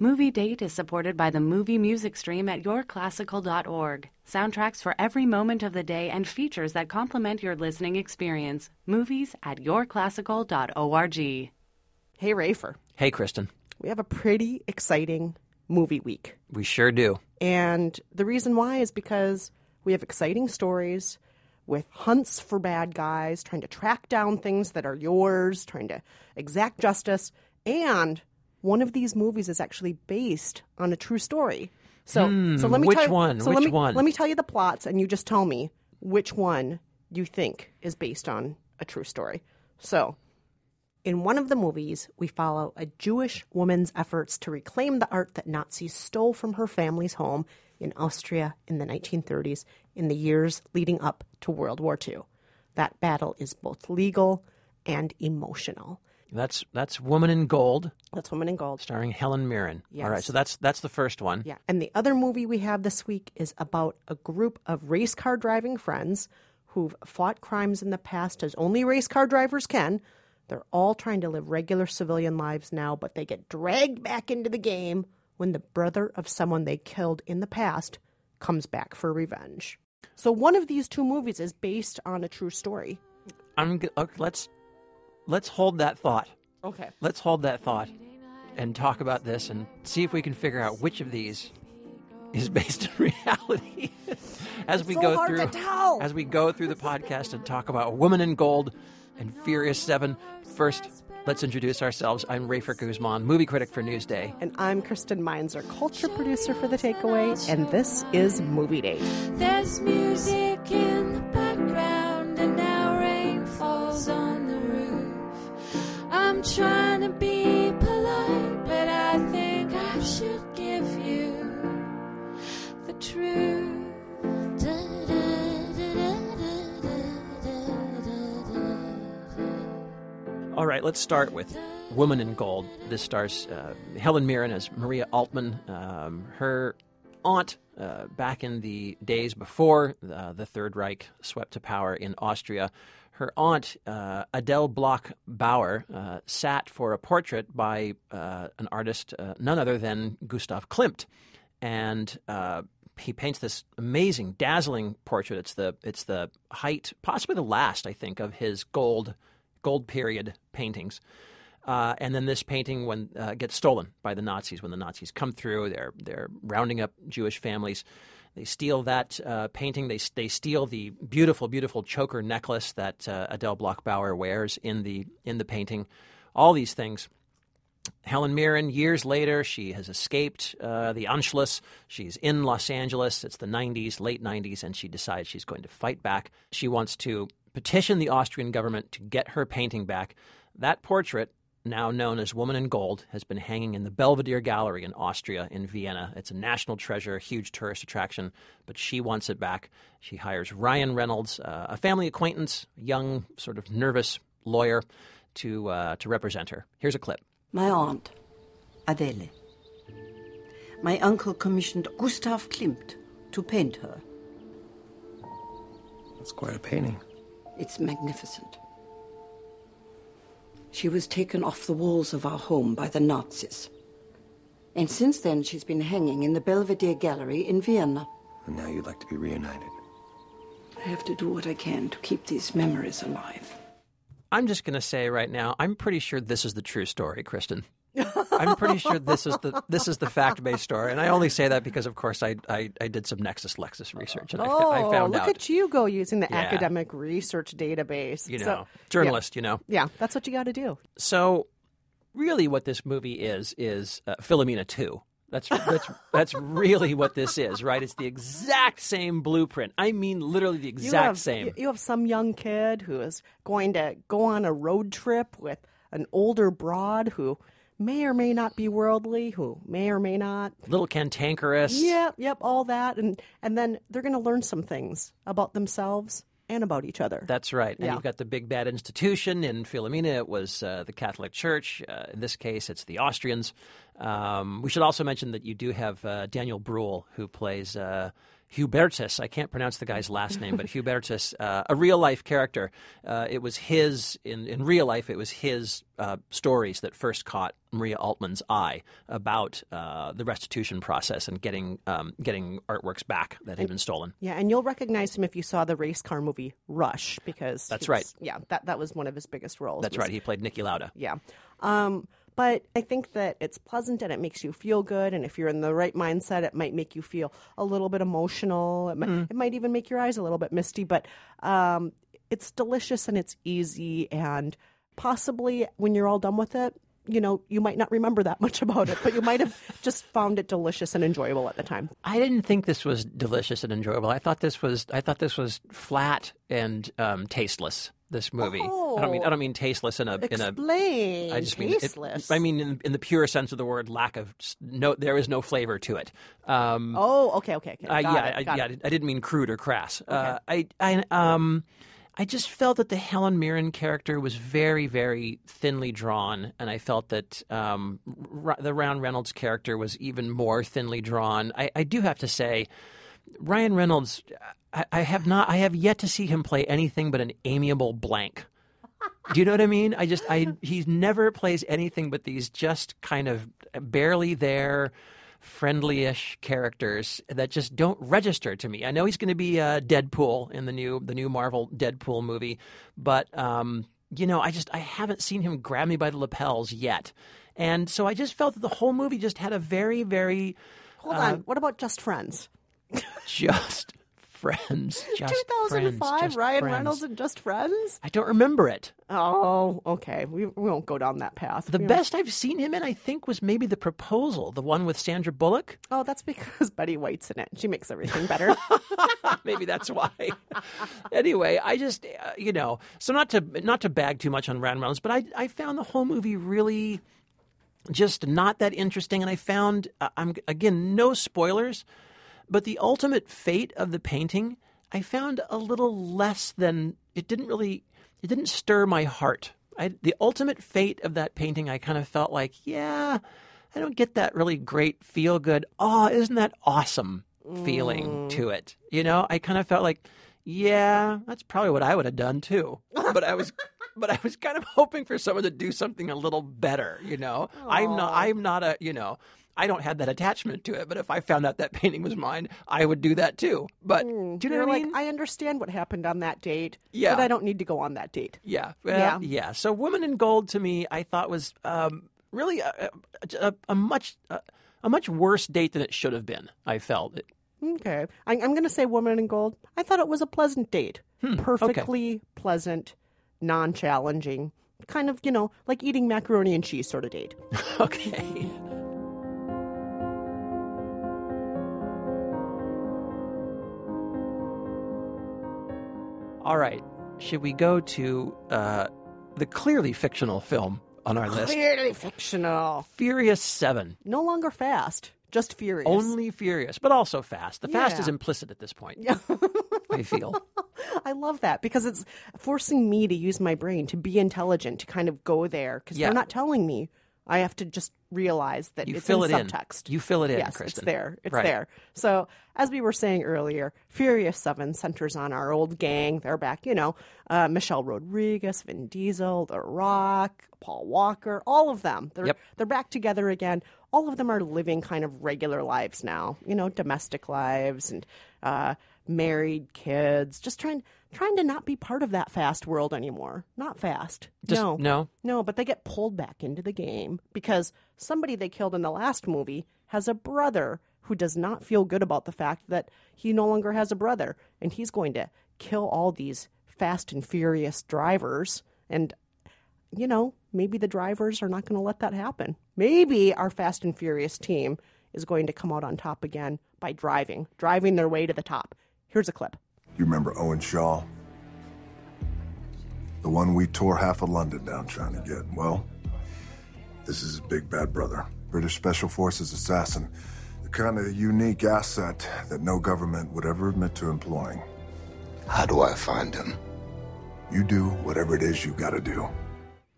Movie Date is supported by the movie music stream at yourclassical.org. Soundtracks for every moment of the day and features that complement your listening experience. Movies at yourclassical.org. Hey, Rafer. Hey, Kristen. We have a pretty exciting movie week. We sure do. And the reason why is because we have exciting stories with hunts for bad guys, trying to track down things that are yours, trying to exact justice. And one of these movies is actually based on a true story. So, hmm, so let me which tell you, one? So Which let me, one? Let me tell you the plots, and you just tell me which one you think is based on a true story. So, in one of the movies, we follow a Jewish woman's efforts to reclaim the art that Nazis stole from her family's home in Austria in the 1930s in the years leading up to World War II. That battle is both legal and emotional. That's that's Woman in Gold, That's Woman in Gold. starring Helen Mirren. All right, so that's that's the first one. Yeah. And the other movie we have this week is about a group of race car driving friends who've fought crimes in the past as only race car drivers can. They're all trying to live regular civilian lives now, but they get dragged back into the game when the brother of someone they killed in the past comes back for revenge. So one of these two movies is based on a true story. I'm g- okay, let's let's hold that thought. Okay. Let's hold that thought and talk about this and see if we can figure out which of these is based in reality as we so go through as we go through the podcast and talk about Woman in Gold and Furious 7. First, let's introduce ourselves. I'm Rafer Guzman, movie critic for Newsday. And I'm Kristen Meinzer, culture producer for The Takeaway, and this is Movie Date. There's music in the background, and now I'm trying to be polite, but I think I should give you the truth. All right, let's start with Woman in Gold. This stars uh, Helen Mirren as Maria Altmann. Um, her aunt, uh, back in the days before uh, the Third Reich swept to power in Austria, her aunt, uh, Adele Bloch Bauer, uh, sat for a portrait by uh, an artist, uh, none other than Gustav Klimt. And uh, he paints this amazing, dazzling portrait. It's the it's the height, possibly the last, I think, of his gold gold period paintings. Uh, and then this painting when gets stolen by the Nazis when the Nazis come through. They're they're rounding up Jewish families. They steal that uh, painting. They they steal the beautiful beautiful choker necklace that uh, Adele Bloch-Bauer wears in the in the painting. All these things. Helen Mirren, years later, she has escaped uh, the Anschluss. She's in Los Angeles. It's the 90s, late 90s, and she decides she's going to fight back. She wants to petition the Austrian government to get her painting back. That portrait, now known as Woman in Gold, has been hanging in the Belvedere Gallery in Austria, in Vienna. It's a national treasure, a huge tourist attraction, but she wants it back. She hires Ryan Reynolds, uh, a family acquaintance, young, sort of nervous lawyer, to, uh, to represent her. Here's a clip. My aunt, Adele. My uncle commissioned Gustav Klimt to paint her. That's quite a painting. It's magnificent. She was taken off the walls of our home by the Nazis. And since then, she's been hanging in the Belvedere Gallery in Vienna. And now you'd like to be reunited. I have to do what I can to keep these memories alive. I'm just going to say right now, I'm pretty sure this is the true story, Kristen. I'm pretty sure this is the this is the fact based story, and I only say that because, of course, I I, I did some Nexus Lexus research, and I, Oh, I found look out. at you go using the Yeah. academic research database. You know, So- journalist. You know, Yeah, that's what you got to do. so really, what this movie is is uh, Philomena two. That's that's that's really what this is, right? It's the exact same blueprint. I mean, literally the You exact have, same. You, you have some young kid who is going to go on a road trip with an older broad who may or may not be worldly, who may or may not. Little cantankerous. Yep, yep, all that, and and then they're going to learn some things about themselves and about each other. That's right. And Yeah. you've got the big bad institution. In Philomena, it was uh, the Catholic Church. Uh, in this case, it's the Austrians. Um, we should also mention that you do have uh, Daniel Bruhl, who plays uh, Hubertus. I can't pronounce the guy's last name, but Hubertus, uh, a real life character. Uh, it was his in in real life. It was his uh, stories that first caught Maria Altmann's eye about uh, the restitution process and getting um, getting artworks back that had been stolen. Yeah, and you'll recognize him if you saw the race car movie Rush because That's was- right. Yeah, that that was one of his biggest roles. That's was- right. He played Niki Lauda. Yeah. Um, but I think that it's pleasant and it makes you feel good. And if you're in the right mindset, it might make you feel a little bit emotional. It, might, Mm-hmm. it might even make your eyes a little bit misty. But um, it's delicious and it's easy. And possibly when you're all done with it, you know, you might not remember that much about it, but you might have just found it delicious and enjoyable at the time. I didn't think this was delicious and enjoyable. I thought this was I thought this was flat and um, tasteless. This movie. I don't mean I don't mean tasteless in a in a Explain. I just mean it- tasteless. I mean in, in the pure sense of the word, lack of no. There is no flavor to it. Um, oh, okay, okay, okay. uh, yeah, it, I, yeah. it. I didn't mean crude or crass. Uh, I, I, um, I just felt that the Helen Mirren character was very, very thinly drawn, and I felt that um, R- the Ryan Reynolds character was even more thinly drawn. I, I do have to say, Ryan Reynolds, I, I have not, I have yet to see him play anything but an amiable blank. Do you know what I mean? I just I he never plays anything but these just kind of barely there, friendly-ish characters that just don't register to me. I know he's going to be uh, Deadpool in the new the new Marvel Deadpool movie, but um, you know I just I haven't seen him grab me by the lapels yet, and so I just felt that the whole movie just had a very very Hold uh, on. What about Just Friends? just friends, just 2005, friends, just Ryan friends. Reynolds and Just Friends? I don't remember it. Oh, okay. We, we won't go down that path. The We won't- best I've seen him in, I think, was maybe The Proposal, the one with Sandra Bullock. Oh, that's because Betty White's in it. She makes everything better. maybe that's why. anyway, I just, uh, you know, so not to not to bag too much on Ryan Reynolds, but I I found the whole movie really just not that interesting, and I found uh, I'm again no spoilers, but the ultimate fate of the painting I found a little less than it didn't really it didn't stir my heart. I, the ultimate fate of that painting, I kind of felt like, yeah, I don't get that really great feel good. Oh, isn't that awesome feeling mm. to it? You know, I kind of felt like, yeah, that's probably what I would have done too. But I was, but I was kind of hoping for someone to do something a little better. You know, I'm not, I'm not a, you know. I don't have that attachment to it, but if I found out that painting was mine, I would do that too. But do you know what I like, mean? I understand what happened on that date, Yeah. but I don't need to go on that date. Yeah, well, Yeah. yeah, So, Woman in Gold to me, I thought was um, really a, a, a much a, a much worse date than it should have been. I felt it. Okay. I, I'm going to say Woman in Gold. I thought it was a pleasant date. Hmm, Perfectly pleasant, non challenging, kind of, you know, like eating macaroni and cheese sort of date. Okay. All right. Should we go to uh, the clearly fictional film on our list? Clearly fictional. Furious Seven. No longer fast, just furious. Only furious, but also fast. The fast Yeah. is implicit at this point. Yeah. I feel. I love that because it's forcing me to use my brain to be intelligent, to kind of go there because Yeah. they're not telling me. I have to just realize that You it's fill in it in. subtext. You fill it in, yes, Kristen. It's there. It's Right. there. So, as we were saying earlier, Furious 7 centers on our old gang. They're back, you know, uh, Michelle Rodriguez, Vin Diesel, The Rock, Paul Walker, all of them. They're, Yep. they're back together again. All of them are living kind of regular lives now, you know, domestic lives and uh, married kids, just trying trying to not be part of that fast world anymore. Not fast. Just- no. no? No, but they get pulled back into the game because somebody they killed in the last movie has a brother who does not feel good about the fact that he no longer has a brother and he's going to kill all these fast and furious drivers and you know, maybe the drivers are not going to let that happen. Maybe our fast and furious team is going to come out on top again by driving, driving their way to the top. Here's a clip. You remember Owen Shaw? The one we tore half of London down trying to get. Well, this is his big bad brother, British Special Forces assassin. The kind of unique asset that no government would ever admit to employing. How do I find him? You do whatever it is you gotta do.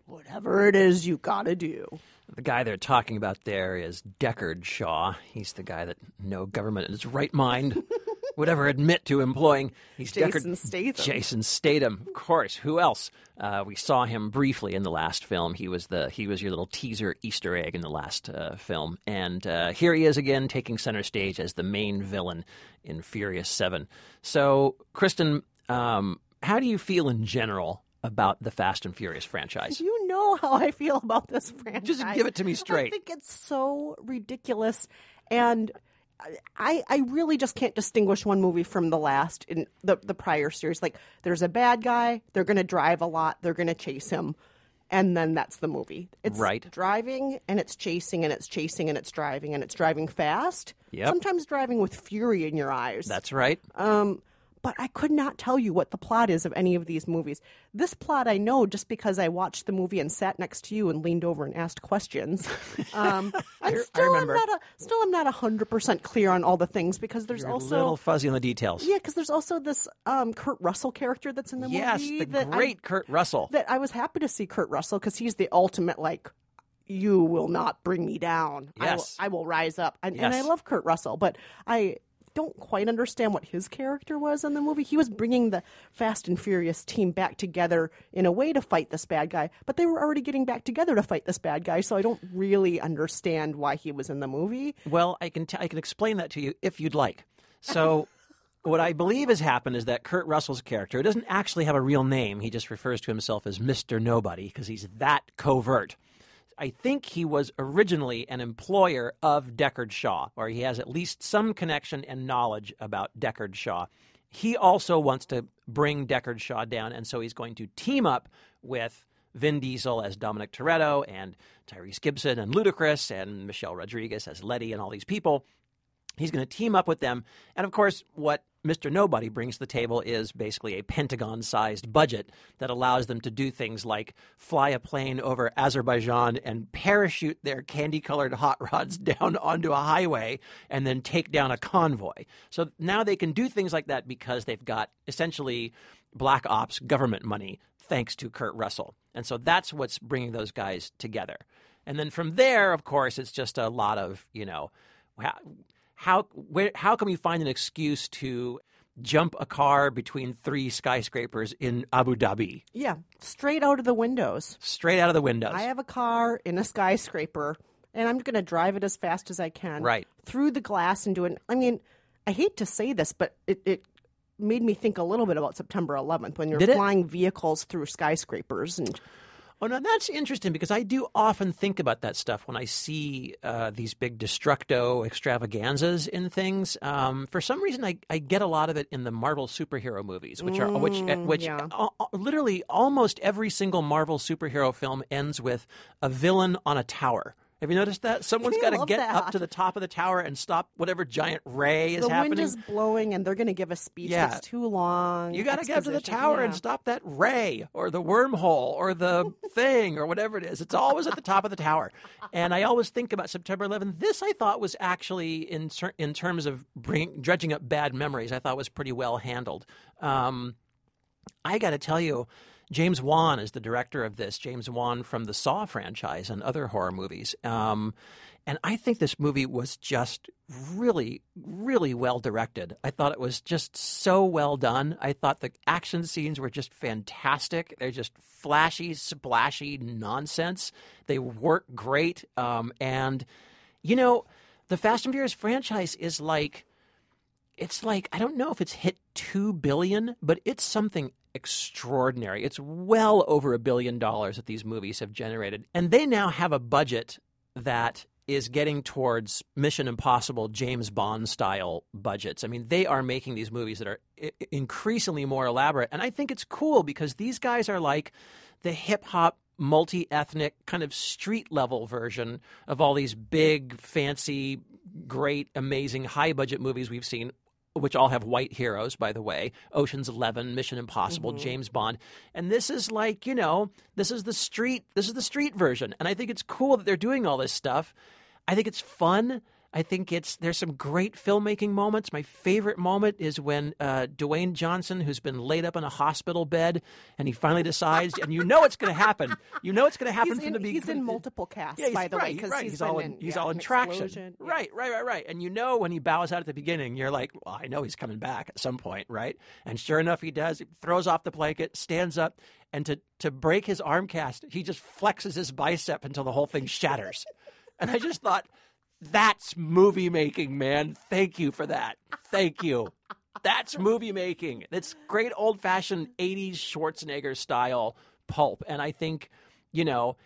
Whatever it is you got to do. The guy they're talking about there is Deckard Shaw. He's the guy that no government in its right mind would ever admit to employing. He's Jason Deckard- Statham. Jason Statham, of course. Who else? Uh, we saw him briefly in the last film. He was the he was your little teaser Easter egg in the last uh, film, and uh, here he is again, taking center stage as the main villain in Furious Seven. So, Kristen, um, how do you feel in general about the Fast and Furious franchise? You know how I feel about this franchise. Just give it to me straight. I think it's so ridiculous, and I I really just can't distinguish one movie from the last in the the prior series. Like, there's a bad guy, they're going to drive a lot, they're going to chase him, and then that's the movie. It's Right. driving and it's chasing and it's chasing and it's driving and it's driving fast. Yep. Sometimes driving with fury in your eyes. That's right. Um, but I could not tell you what the plot is of any of these movies. This plot I know just because I watched the movie and sat next to you and leaned over and asked questions. Um, I still, I'm remember. not a, still I'm not hundred percent clear on all the things because there's You're a also little fuzzy on the details. yeah, because there's also this um, Kurt Russell character that's in the yes, movie. the that I- great Kurt Russell. that I was happy to see Kurt Russell because he's the ultimate like. You will not bring me down. I will, Yes. I will rise up. And, and I love Kurt Russell, but I don't quite understand what his character was in the movie. He was bringing the Fast and Furious team back together in a way to fight this bad guy, but they were already getting back together to fight this bad guy, so I don't really understand why he was in the movie. Well, I can t- I can explain that to you if you'd like. So, what I believe has happened is that Kurt Russell's character doesn't actually have a real name. He just refers to himself as Mister Nobody because he's that covert. I think he was originally an employer of Deckard Shaw, or he has at least some connection and knowledge about Deckard Shaw. He also wants to bring Deckard Shaw down, and so he's going to team up with Vin Diesel as Dominic Toretto and Tyrese Gibson and Ludacris and Michelle Rodriguez as Letty and all these people. He's going to team up with them. And of course, what Mr. Nobody brings to the table is basically a Pentagon sized budget that allows them to do things like fly a plane over Azerbaijan and parachute their candy colored hot rods down onto a highway and then take down a convoy. So now they can do things like that because they've got essentially black ops government money thanks to Kurt Russell. And so that's what's bringing those guys together. And then from there, of course, it's just a lot of, you know, how where, how can we find an excuse to jump a car between three skyscrapers in Abu Dhabi Yeah, straight out of the windows. straight out of the windows? I have a car in a skyscraper, and I'm going to drive it as fast as I can. Right. Through the glass and do it. I mean, I hate to say this, but it, it made me think a little bit about September 11th when you're Did it? flying vehicles through skyscrapers. And Oh, no, that's interesting because I do often think about that stuff when I see uh, these big destructo extravaganzas in things. Um, for some reason, I, I get a lot of it in the Marvel superhero movies, which are which uh, which yeah. al- al- literally almost every single Marvel superhero film ends with a villain on a tower. Have you noticed that? Someone's got to get up to the top of the tower and stop whatever giant ray is the happening. The wind is blowing, and they're going to give a speech Yeah. that's too long. You got to get up to the tower Yeah. and stop that ray or the wormhole or the thing or whatever it is. It's always at the top of the tower. And I always think about September 11th. This I thought was actually, in, cer- in terms of bring, dredging up bad memories, I thought was pretty well handled. Um, I got to tell you, James Wan is the director of this. James Wan from the Saw franchise and other horror movies. Um, and I think this movie was just really, really well directed. I thought it was just so well done. I thought the action scenes were just fantastic. They're just flashy, splashy nonsense. They work great. Um, and, you know, the Fast and Furious franchise is like it's like I don't know if it's hit 2 billion, but it's something extraordinary. It's well over a billion dollars that these movies have generated. And they now have a budget that is getting towards Mission Impossible James Bond style budgets. I mean, they are making these movies that are i- increasingly more elaborate. And I think it's cool because these guys are like the hip hop multi ethnic kind of street level version of all these big, fancy, great, amazing, high budget movies we've seen. Which all have white heroes, by the way. Ocean's Eleven, Mission Impossible, mm-hmm. James Bond, and this is like you know, this is the street, this is the street version, and I think it's cool that they're doing all this stuff. I think it's fun. I think it's there's some great filmmaking moments. My favorite moment is when uh, Dwayne Johnson, who's been laid up in a hospital bed, and he finally decides, and you know it's going to happen. You know it's going to happen He's from in, the beginning. he's in multiple casts, Yeah, by the right, way, because right. he's, he's, all in, he's yeah, all in traction. explosion. Right, right, right, right. And you know when he bows out at the beginning, you're like, well, I know he's coming back at some point, right? And sure enough, he does. He throws off the blanket, stands up, and to to break his arm cast, he just flexes his bicep until the whole thing shatters. and I just thought, that's movie making, man. Thank you for that. Thank you. That's movie making. It's great old fashioned 80s Schwarzenegger style pulp. And I think, you know,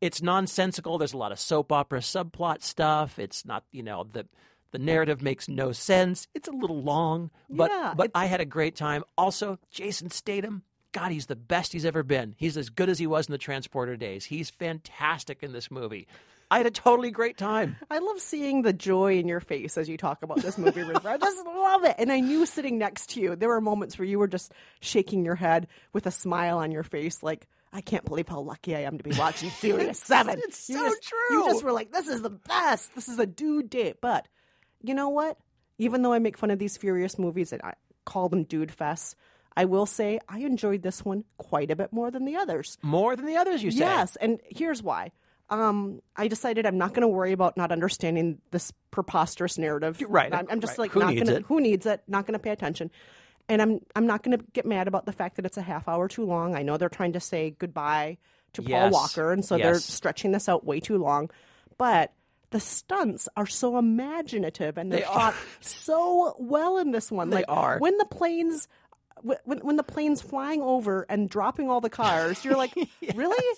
it's nonsensical. There's a lot of soap opera subplot stuff. It's not, you know, the the narrative makes no sense. It's a little long, but Yeah, but I had a great time. Also, Jason Statham, God, he's the best he's ever been. He's as good as he was in the Transporter days. He's fantastic in this movie. I had a totally great time. I love seeing the joy in your face as you talk about this movie, Rafer. I just love it. And I knew sitting next to you, there were moments where you were just shaking your head with a smile on your face, like, I can't believe how lucky I am to be watching Furious 7. It's You so just- true. You just were like, this is the best. This is a dude date. But you know what? Even though I make fun of these Furious movies and I call them dude fests, I will say I enjoyed this one quite a bit more than the others. More than the others, you say? Yes, and here's why. Um, I decided I'm not going to worry about not understanding this preposterous narrative. Right, I'm, I'm just right. like Who not needs gonna, it? Who needs it? Not going to pay attention. And I'm I'm not going to get mad about the fact that it's a half hour too long. I know they're trying to say goodbye to Paul Walker, and so they're stretching this out way too long. But the stunts are so imaginative and they're They shot are. so well in this one. They like are. when the planes when, when the plane's flying over and dropping all the cars, you're like, really?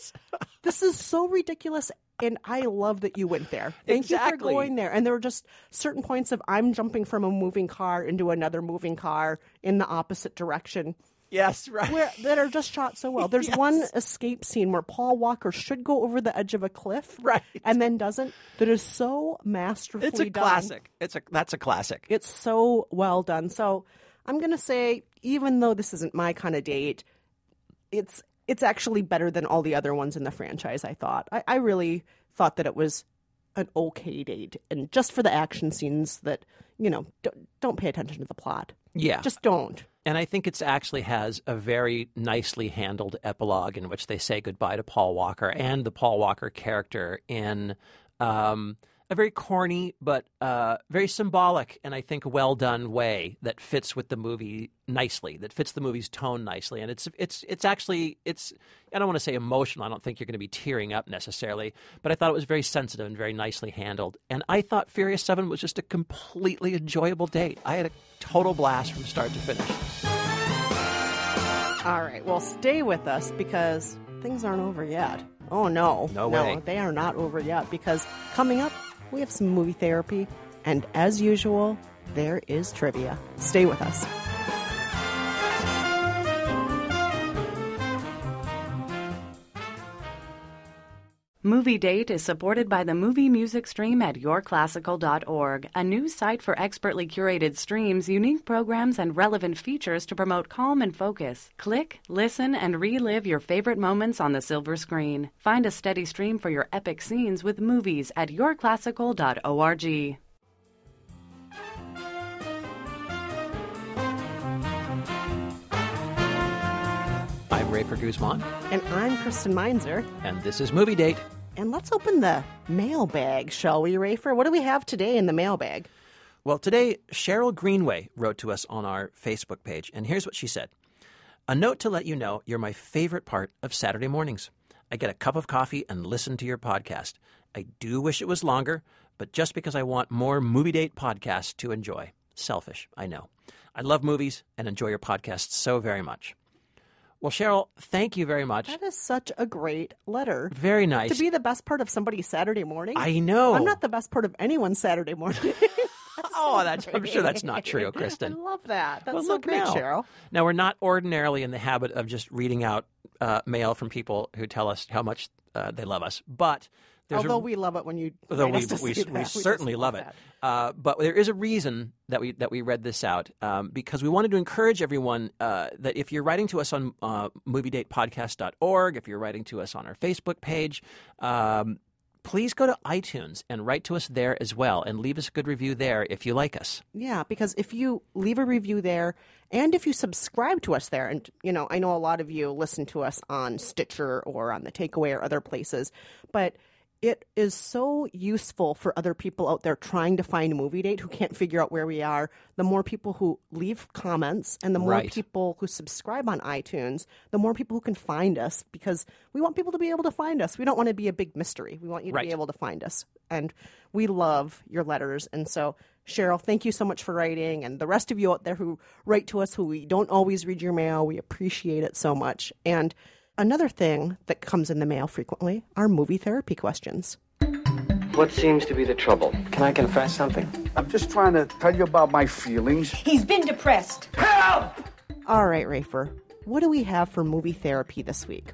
This is so ridiculous. And I love that you went there. Thank you for going there. And there were just certain points of I'm jumping from a moving car into another moving car in the opposite direction Yes, right. where, that are just shot so well. There's one escape scene where Paul Walker should go over the edge of a cliff, Right. and then doesn't. That is so masterfully it's a done. classic. It's a that's a classic. It's so well done. So I'm gonna say, even though this isn't my kind of date, it's it's actually better than all the other ones in the franchise. I thought. I, I really thought that it was an okay date, and just for the action scenes that you know, don't, don't pay attention to the plot. Yeah. Just don't. And I think it actually has a very nicely handled epilogue in which they say goodbye to Paul Walker and the Paul Walker character in um, a very corny but uh, very symbolic and I think well done way that fits with the movie nicely, that fits the movie's tone nicely. And it's it's it's actually it's I don't want to say emotional. I don't think you're going to be tearing up necessarily, but I thought it was very sensitive and very nicely handled. And I thought Furious Seven was just a completely enjoyable date. I had a total blast from start to finish. All right. Well, stay with us because things aren't over yet. Oh, no. No way. they are not over yet because coming up, we have some movie therapy. And as usual, there is trivia. Stay with us. Movie Date is supported by the Movie Music Stream at yourclassical.org, a new site for expertly curated streams, unique programs, and relevant features to promote calm and focus. Click, listen, and relive your favorite moments on the silver screen. Find a steady stream for your epic scenes with movies at yourclassical.org. I'm Rafer Guzman, And I'm Kristen Meinzer. and this is Movie Date. And let's open the mailbag, shall we, Rafer? What do we have today in the mailbag? Well, today, Cheryl Greenway wrote to us on our Facebook page, and here's what she said A note to let you know you're my favorite part of Saturday mornings. I get a cup of coffee and listen to your podcast. I do wish it was longer, but just because I want more movie date podcasts to enjoy. Selfish, I know. I love movies and enjoy your podcasts so very much. Well, Cheryl, thank you very much. That is such a great letter. Very nice. To be the best part of somebody's Saturday morning. I know. I'm not the best part of anyone's Saturday morning. oh, that's, I'm sure that's not true, Kristen. I love that. That's well, so look great, now. Cheryl. Now, we're not ordinarily in the habit of just reading out uh, mail from people who tell us how much uh, they love us, but there's Although a, we love it when you we, we, we that. just certainly love it. Uh, but there is a reason that we that we read this out um, because we wanted to encourage everyone uh, that if you're writing to us on uh, moviedatepodcast.org, if you're writing to us on our Facebook page, um, please go to iTunes and write to us there as well and leave us a good review there if you like us. Yeah, because if you leave a review there and if you subscribe to us there, and you know, I know a lot of you listen to us on Stitcher or on the Takeaway or other places, but it is so useful for other people out there trying to find a movie date who can't figure out where we are. The more people who leave comments and the more Right. people who subscribe on iTunes, the more people who can find us because we want people to be able to find us. We don't want to be a big mystery. We want you to Right. be able to find us. And we love your letters. And so, Cheryl, thank you so much for writing. And the rest of you out there who write to us who we don't always read your mail, we appreciate it so much. And another thing that comes in the mail frequently are movie therapy questions. What seems to be the trouble? Can I confess something? I'm just trying to tell you about my feelings. He's been depressed. Help! All right, Rafer, what do we have for movie therapy this week?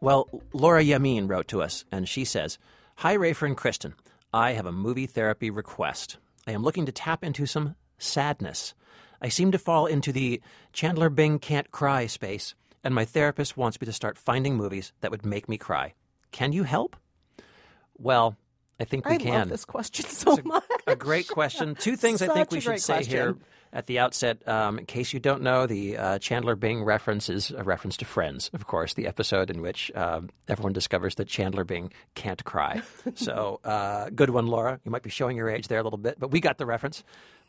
Well, Laura Yamin wrote to us, and she says, Hi, Rafer and Kristen. I have a movie therapy request. I am looking to tap into some sadness. I seem to fall into the Chandler Bing can't cry space, and my therapist wants me to start finding movies that would make me cry. Can you help? Well, I think we I can. love this question so much. A great question. Two things I think we should say here at the outset. Um, in case you don't know, the uh, Chandler Bing reference is a reference to Friends, of course, the episode in which um, everyone discovers that Chandler Bing can't cry. so, uh, good one, Laura. You might be showing your age there a little bit, but we got the reference.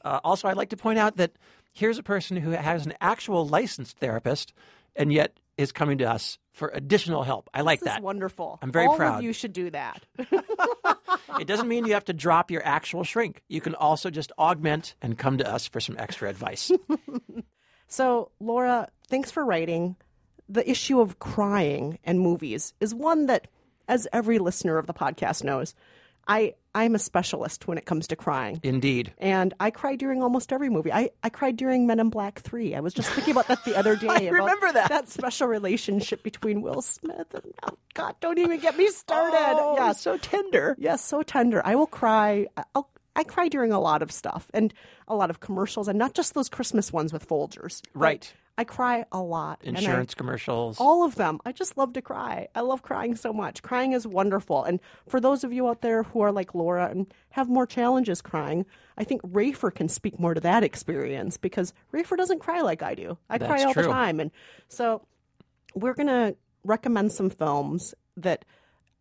Uh, also, I'd like to point out that here's a person who has an actual licensed therapist and yet is coming to us for additional help. I like this that. wonderful. I'm very All proud. of you should do that. It doesn't mean you have to drop your actual shrink. You can also just augment and come to us for some extra advice. So, Laura, thanks for writing. The issue of crying and movies is one that, as every listener of the podcast knows, I I'm a specialist when it comes to crying. Indeed. And I cry during almost every movie. I, I cried during Men in Black 3. I was just thinking about that the other day. about remember that. That special relationship between Will Smith and, oh, God, don't even get me started. Oh, yes. so tender. Yes, so tender. I will cry. I'll, I cry during a lot of stuff and a lot of commercials, and not just those Christmas ones with Folgers. Right. I cry a lot. and I- Insurance commercials. all of them. I just love to cry. I love crying so much. Crying is wonderful. And for those of you out there who are like Laura and have more challenges crying, I think Rafer can speak more to that experience because Rafer doesn't cry like I do. I cry That's all the time. And so we're going to recommend some films that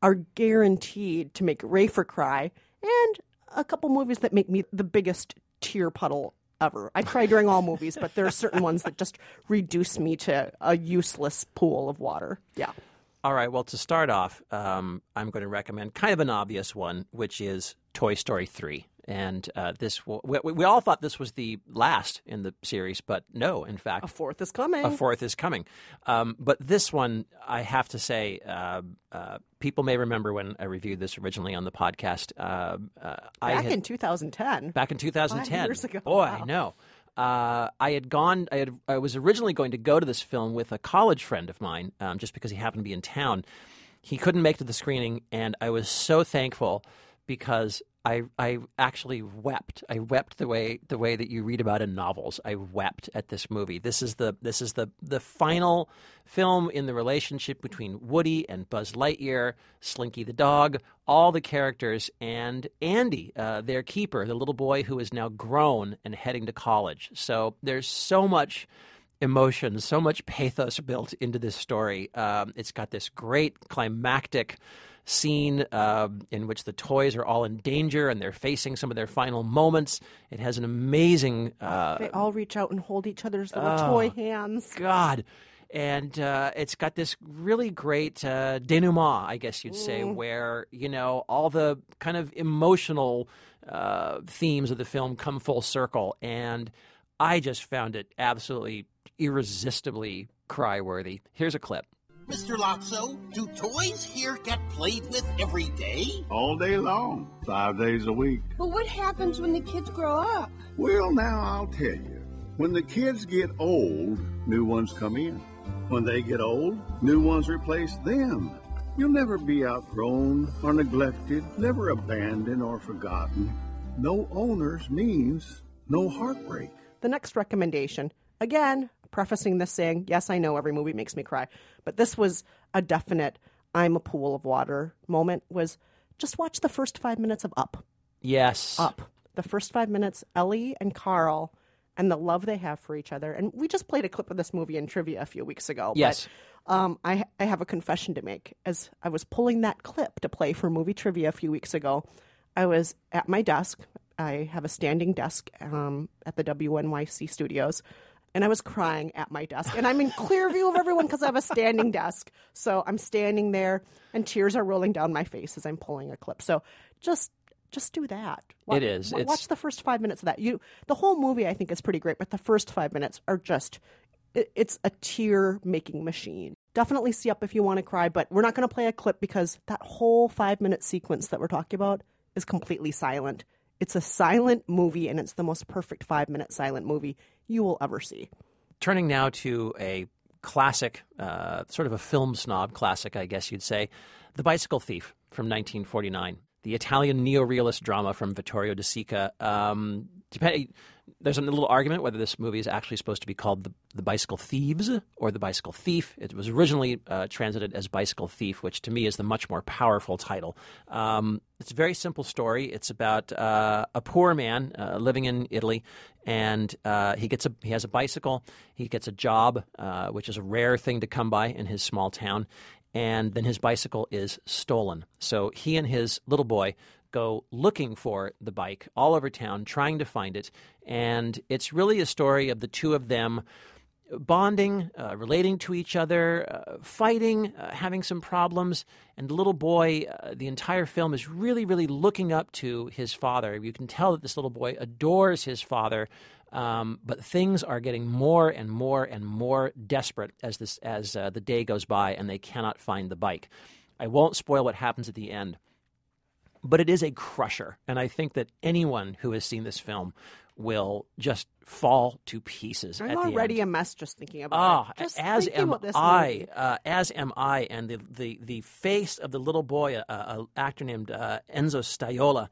are guaranteed to make Rafer cry and a couple movies that make me the biggest tear puddle ever. I cry during all movies, but there are certain ones that just reduce me to a useless pool of water. Yeah. All right. Well, to start off, um, I'm going to recommend kind of an obvious one, which is Toy Story 3. And uh, this, will, we, we all thought this was the last in the series, but no, in fact, A fourth is coming. a fourth is coming. Um, but this one, I have to say, uh, uh, people may remember when I reviewed this originally on the podcast. Uh, uh, I Back had, in 2010. back in 2010. years ago. Boy, Wow. I know. Uh, I had gone. I had. I was originally going to go to this film with a college friend of mine, um, just because he happened to be in town. He couldn't make it to the screening, and I was so thankful because I I actually wept. I wept the way the way that you read about in novels. I wept at this movie. This is the this is the the final film in the relationship between Woody and Buzz Lightyear, Slinky the dog, all the characters, and Andy, uh, their keeper, the little boy who is now grown and heading to college. So there's so much emotion, so much pathos built into this story. Um, it's got this great climactic scene uh, in which the toys are all in danger and they're facing some of their final moments. It has an amazing uh, They all reach out and hold each other's little Oh. toy hands. God. And uh, it's got this really great uh, denouement, I guess you'd say, Mm. where, you know, all the kind of emotional uh, themes of the film come full circle. And I just found it absolutely irresistibly cry worthy. Here's a clip. Mr. Lotso, do toys here get played with every day? All day long, five days a week. But what happens when the kids grow up? Well, now I'll tell you. When the kids get old, new ones come in. When they get old, new ones replace them. You'll never be outgrown or neglected, never abandoned or forgotten. No owners means no heartbreak. The next recommendation, again, prefacing this saying, yes, I know every movie makes me cry, but this was a definite I'm a pool of water moment, was just watch the first five minutes of Up. Yes. Up. The first five minutes, Ellie and Carl and the love they have for each other. And we just played a clip of this movie in trivia a few weeks ago. Yes. But, um, I, I have a confession to make. As I was pulling that clip to play for movie trivia a few weeks ago, I was at my desk. I have a standing desk um, at the WNYC studios. And I was crying at my desk. And I'm in clear view of everyone because I have a standing desk. So I'm standing there and tears are rolling down my face as I'm pulling a clip. So just just do that. Wa- It is. It's- Watch the first five minutes of that. You, the whole movie, I think, is pretty great, but the first five minutes are just. it- It's a tear making machine. Definitely see up if you want to cry, but we're not going to play a clip because that whole five minute sequence that we're talking about is completely silent. It's a silent movie, and it's the most perfect five minute silent movie you will ever see. Turning now to a classic, uh, sort of a film snob classic, I guess you'd say, The Bicycle Thief from 1949, the Italian neorealist drama from Vittorio De Sica. Um, depend- there's a little argument whether this movie is actually supposed to be called The, the Bicycle Thieves or The Bicycle Thief. It was originally uh, translated as Bicycle Thief, which to me is the much more powerful title. Um, it's a very simple story. It's about uh, a poor man uh, living in Italy, and uh, he gets a he has a bicycle. He gets a job, uh, which is a rare thing to come by in his small town, and then his bicycle is stolen. So he and his little boy go looking for the bike all over town, trying to find it, and it's really a story of the two of them bonding, uh, relating to each other, uh, fighting, uh, having some problems. And the little boy, uh, the entire film is really, really looking up to his father. You can tell that this little boy adores his father. Um, but things are getting more and more and more desperate as this as uh, the day goes by, and they cannot find the bike. I won't spoil what happens at the end, but it is a crusher, and I think that anyone who has seen this film will just fall to pieces I'm at the already a mess just thinking about Ah, it. Just as am I. Uh, as am I. And the, the, the face of the little boy, a, a actor named uh, Enzo Staiola,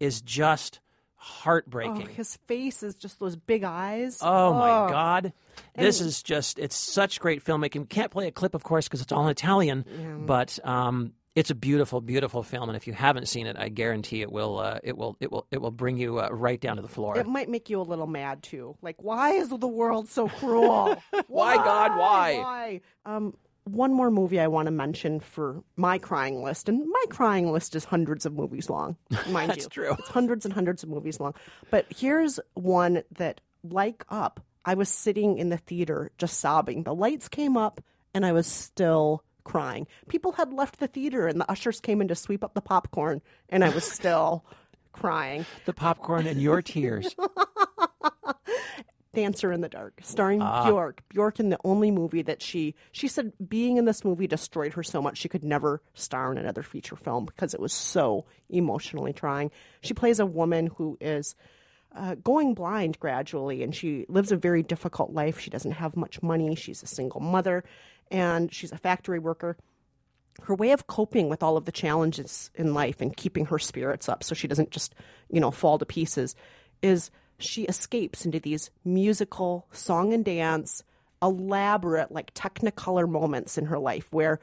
is just heartbreaking. Oh, his face is just those big eyes. Oh my Oh. God! This And- is just—it's such great filmmaking. Can't play a clip, of course, because it's all in Italian. But um, it's a beautiful, beautiful film, and if you haven't seen it, I guarantee it will. Uh, it will. It will. It will bring you uh, right down to the floor. It might make you a little mad too. Like, why is the world so cruel? Why, God, why? Why? Um, one more movie I want to mention for my crying list, and my crying list is hundreds of movies long, mind That's you. true. It's hundreds and hundreds of movies long. But here's one that, like Up, I was sitting in the theater just sobbing. The lights came up, and I was still crying. People had left the theater, and the ushers came in to sweep up the popcorn, and I was still crying. the popcorn and your tears. Dancer in the Dark, starring Ah. Bjork. Bjork in the only movie that she she said being in this movie destroyed her so much she could never star in another feature film because it was so emotionally trying. She plays a woman who is uh, going blind gradually, and she lives a very difficult life. She doesn't have much money. She's a single mother, and she's a factory worker her way of coping with all of the challenges in life and keeping her spirits up so she doesn't just, you know, fall to pieces is she escapes into these musical song and dance, elaborate, like technicolor moments in her life where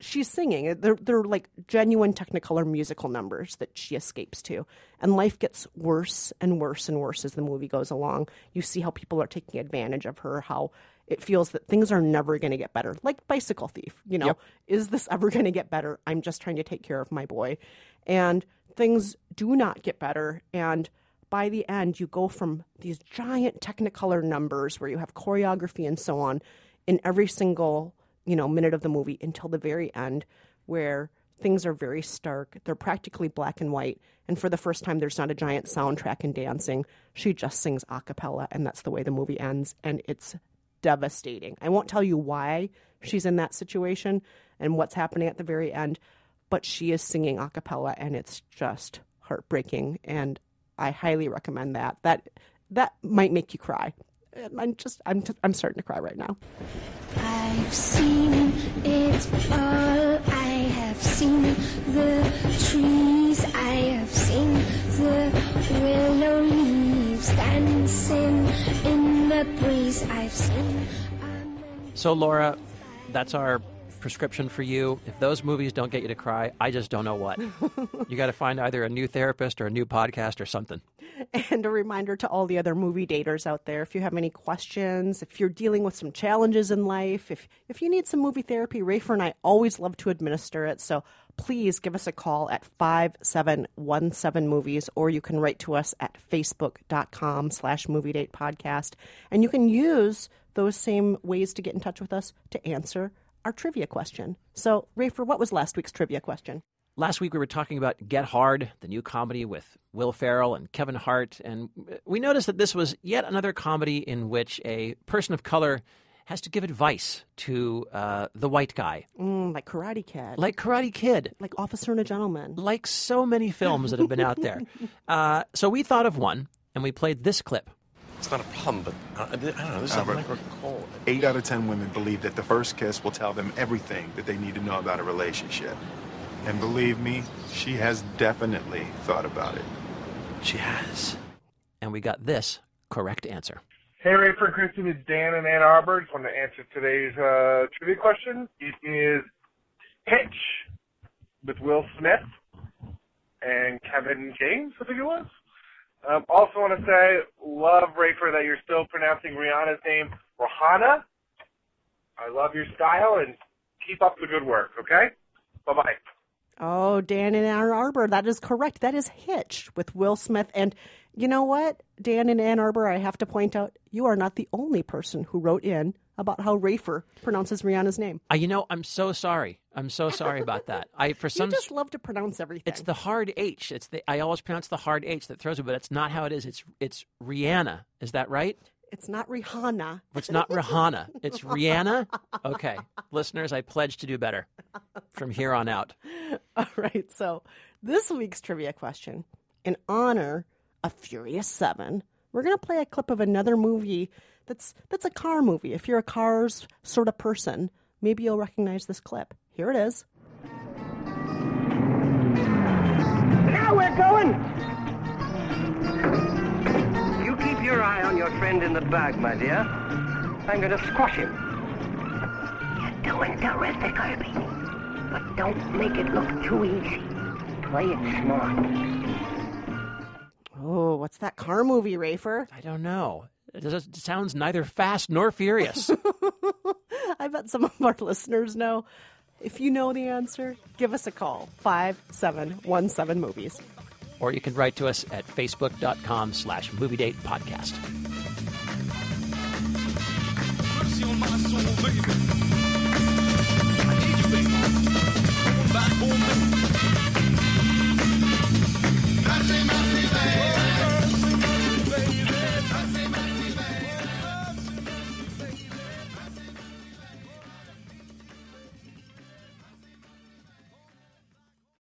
she's singing. They're, they're like genuine technicolor musical numbers that she escapes to. And life gets worse and worse and worse as the movie goes along. You see how people are taking advantage of her, how it feels that things are never going to get better. Like Bicycle Thief, you know, Yep. is this ever going to get better? I'm just trying to take care of my boy. And things do not get better. And by the end, you go from these giant technicolor numbers where you have choreography and so on in every single you know minute of the movie until the very end where things are very stark they're practically black and white and for the first time there's not a giant soundtrack and dancing she just sings a cappella and that's the way the movie ends and it's devastating i won't tell you why she's in that situation and what's happening at the very end but she is singing a cappella and it's just heartbreaking and i highly recommend that that that might make you cry i'm just i'm, I'm starting to cry right now I've seen it all. I have seen the trees. I have seen the willow leaves dancing in the breeze. I've seen. So, Laura, that's our prescription for you. If those movies don't get you to cry, I just don't know what. you got to find either a new therapist or a new podcast or something. And a reminder to all the other movie daters out there if you have any questions, if you're dealing with some challenges in life, if, if you need some movie therapy, Rafer and I always love to administer it. So please give us a call at 5717 movies or you can write to us at facebook.com slash movie date podcast. And you can use those same ways to get in touch with us to answer our trivia question. So, Rafer, what was last week's trivia question? Last week we were talking about Get Hard, the new comedy with Will Ferrell and Kevin Hart, and we noticed that this was yet another comedy in which a person of color has to give advice to uh, the white guy. Mm, like Karate Kid. Like Karate Kid. Like Officer and a Gentleman. Like so many films that have been out there. Uh, so we thought of one, and we played this clip. It's not a problem, but uh, I, I don't know. This is Albert, like we're cold. Eight out of ten women believe that the first kiss will tell them everything that they need to know about a relationship. And believe me, she has definitely thought about it. She has. And we got this correct answer. Hey, Rafer Kristen, it's Dan in Ann Arbor. Just want to answer today's uh, trivia question. It is Hitch with Will Smith and Kevin James, I think it was. Um, also want to say, love Rafer that you're still pronouncing Rihanna's name Rohana. I love your style and keep up the good work, okay? Bye bye. Oh, Dan in Ann Arbor, that is correct. That is Hitch with Will Smith. And you know what, Dan in Ann Arbor, I have to point out, you are not the only person who wrote in about how Rafer pronounces Rihanna's name. Uh, you know, I'm so sorry. I'm so sorry about that. I for some you just love to pronounce everything. It's the hard H. It's the I always pronounce the hard H that throws it, but it's not how it is. It's it's Rihanna. Is that right? It's not Rihanna. It's not Rihanna. It's Rihanna. Okay, listeners, I pledge to do better from here on out. All right. So this week's trivia question, in honor of Furious Seven, we're going to play a clip of another movie that's that's a car movie. If you're a cars sort of person, maybe you'll recognize this clip. Here it is. Now we're going. You keep your eye on your friend in the back, my dear. I'm going to squash him. You're doing terrific, Herbie. But don't make it look too easy. Play it smart. Oh, what's that car movie, Rafer? I don't know. It, sounds neither fast nor furious. I bet some of our listeners know. If you know the answer, give us a call. 5717 movies. Or you can write to us at facebook.com slash movie date podcast.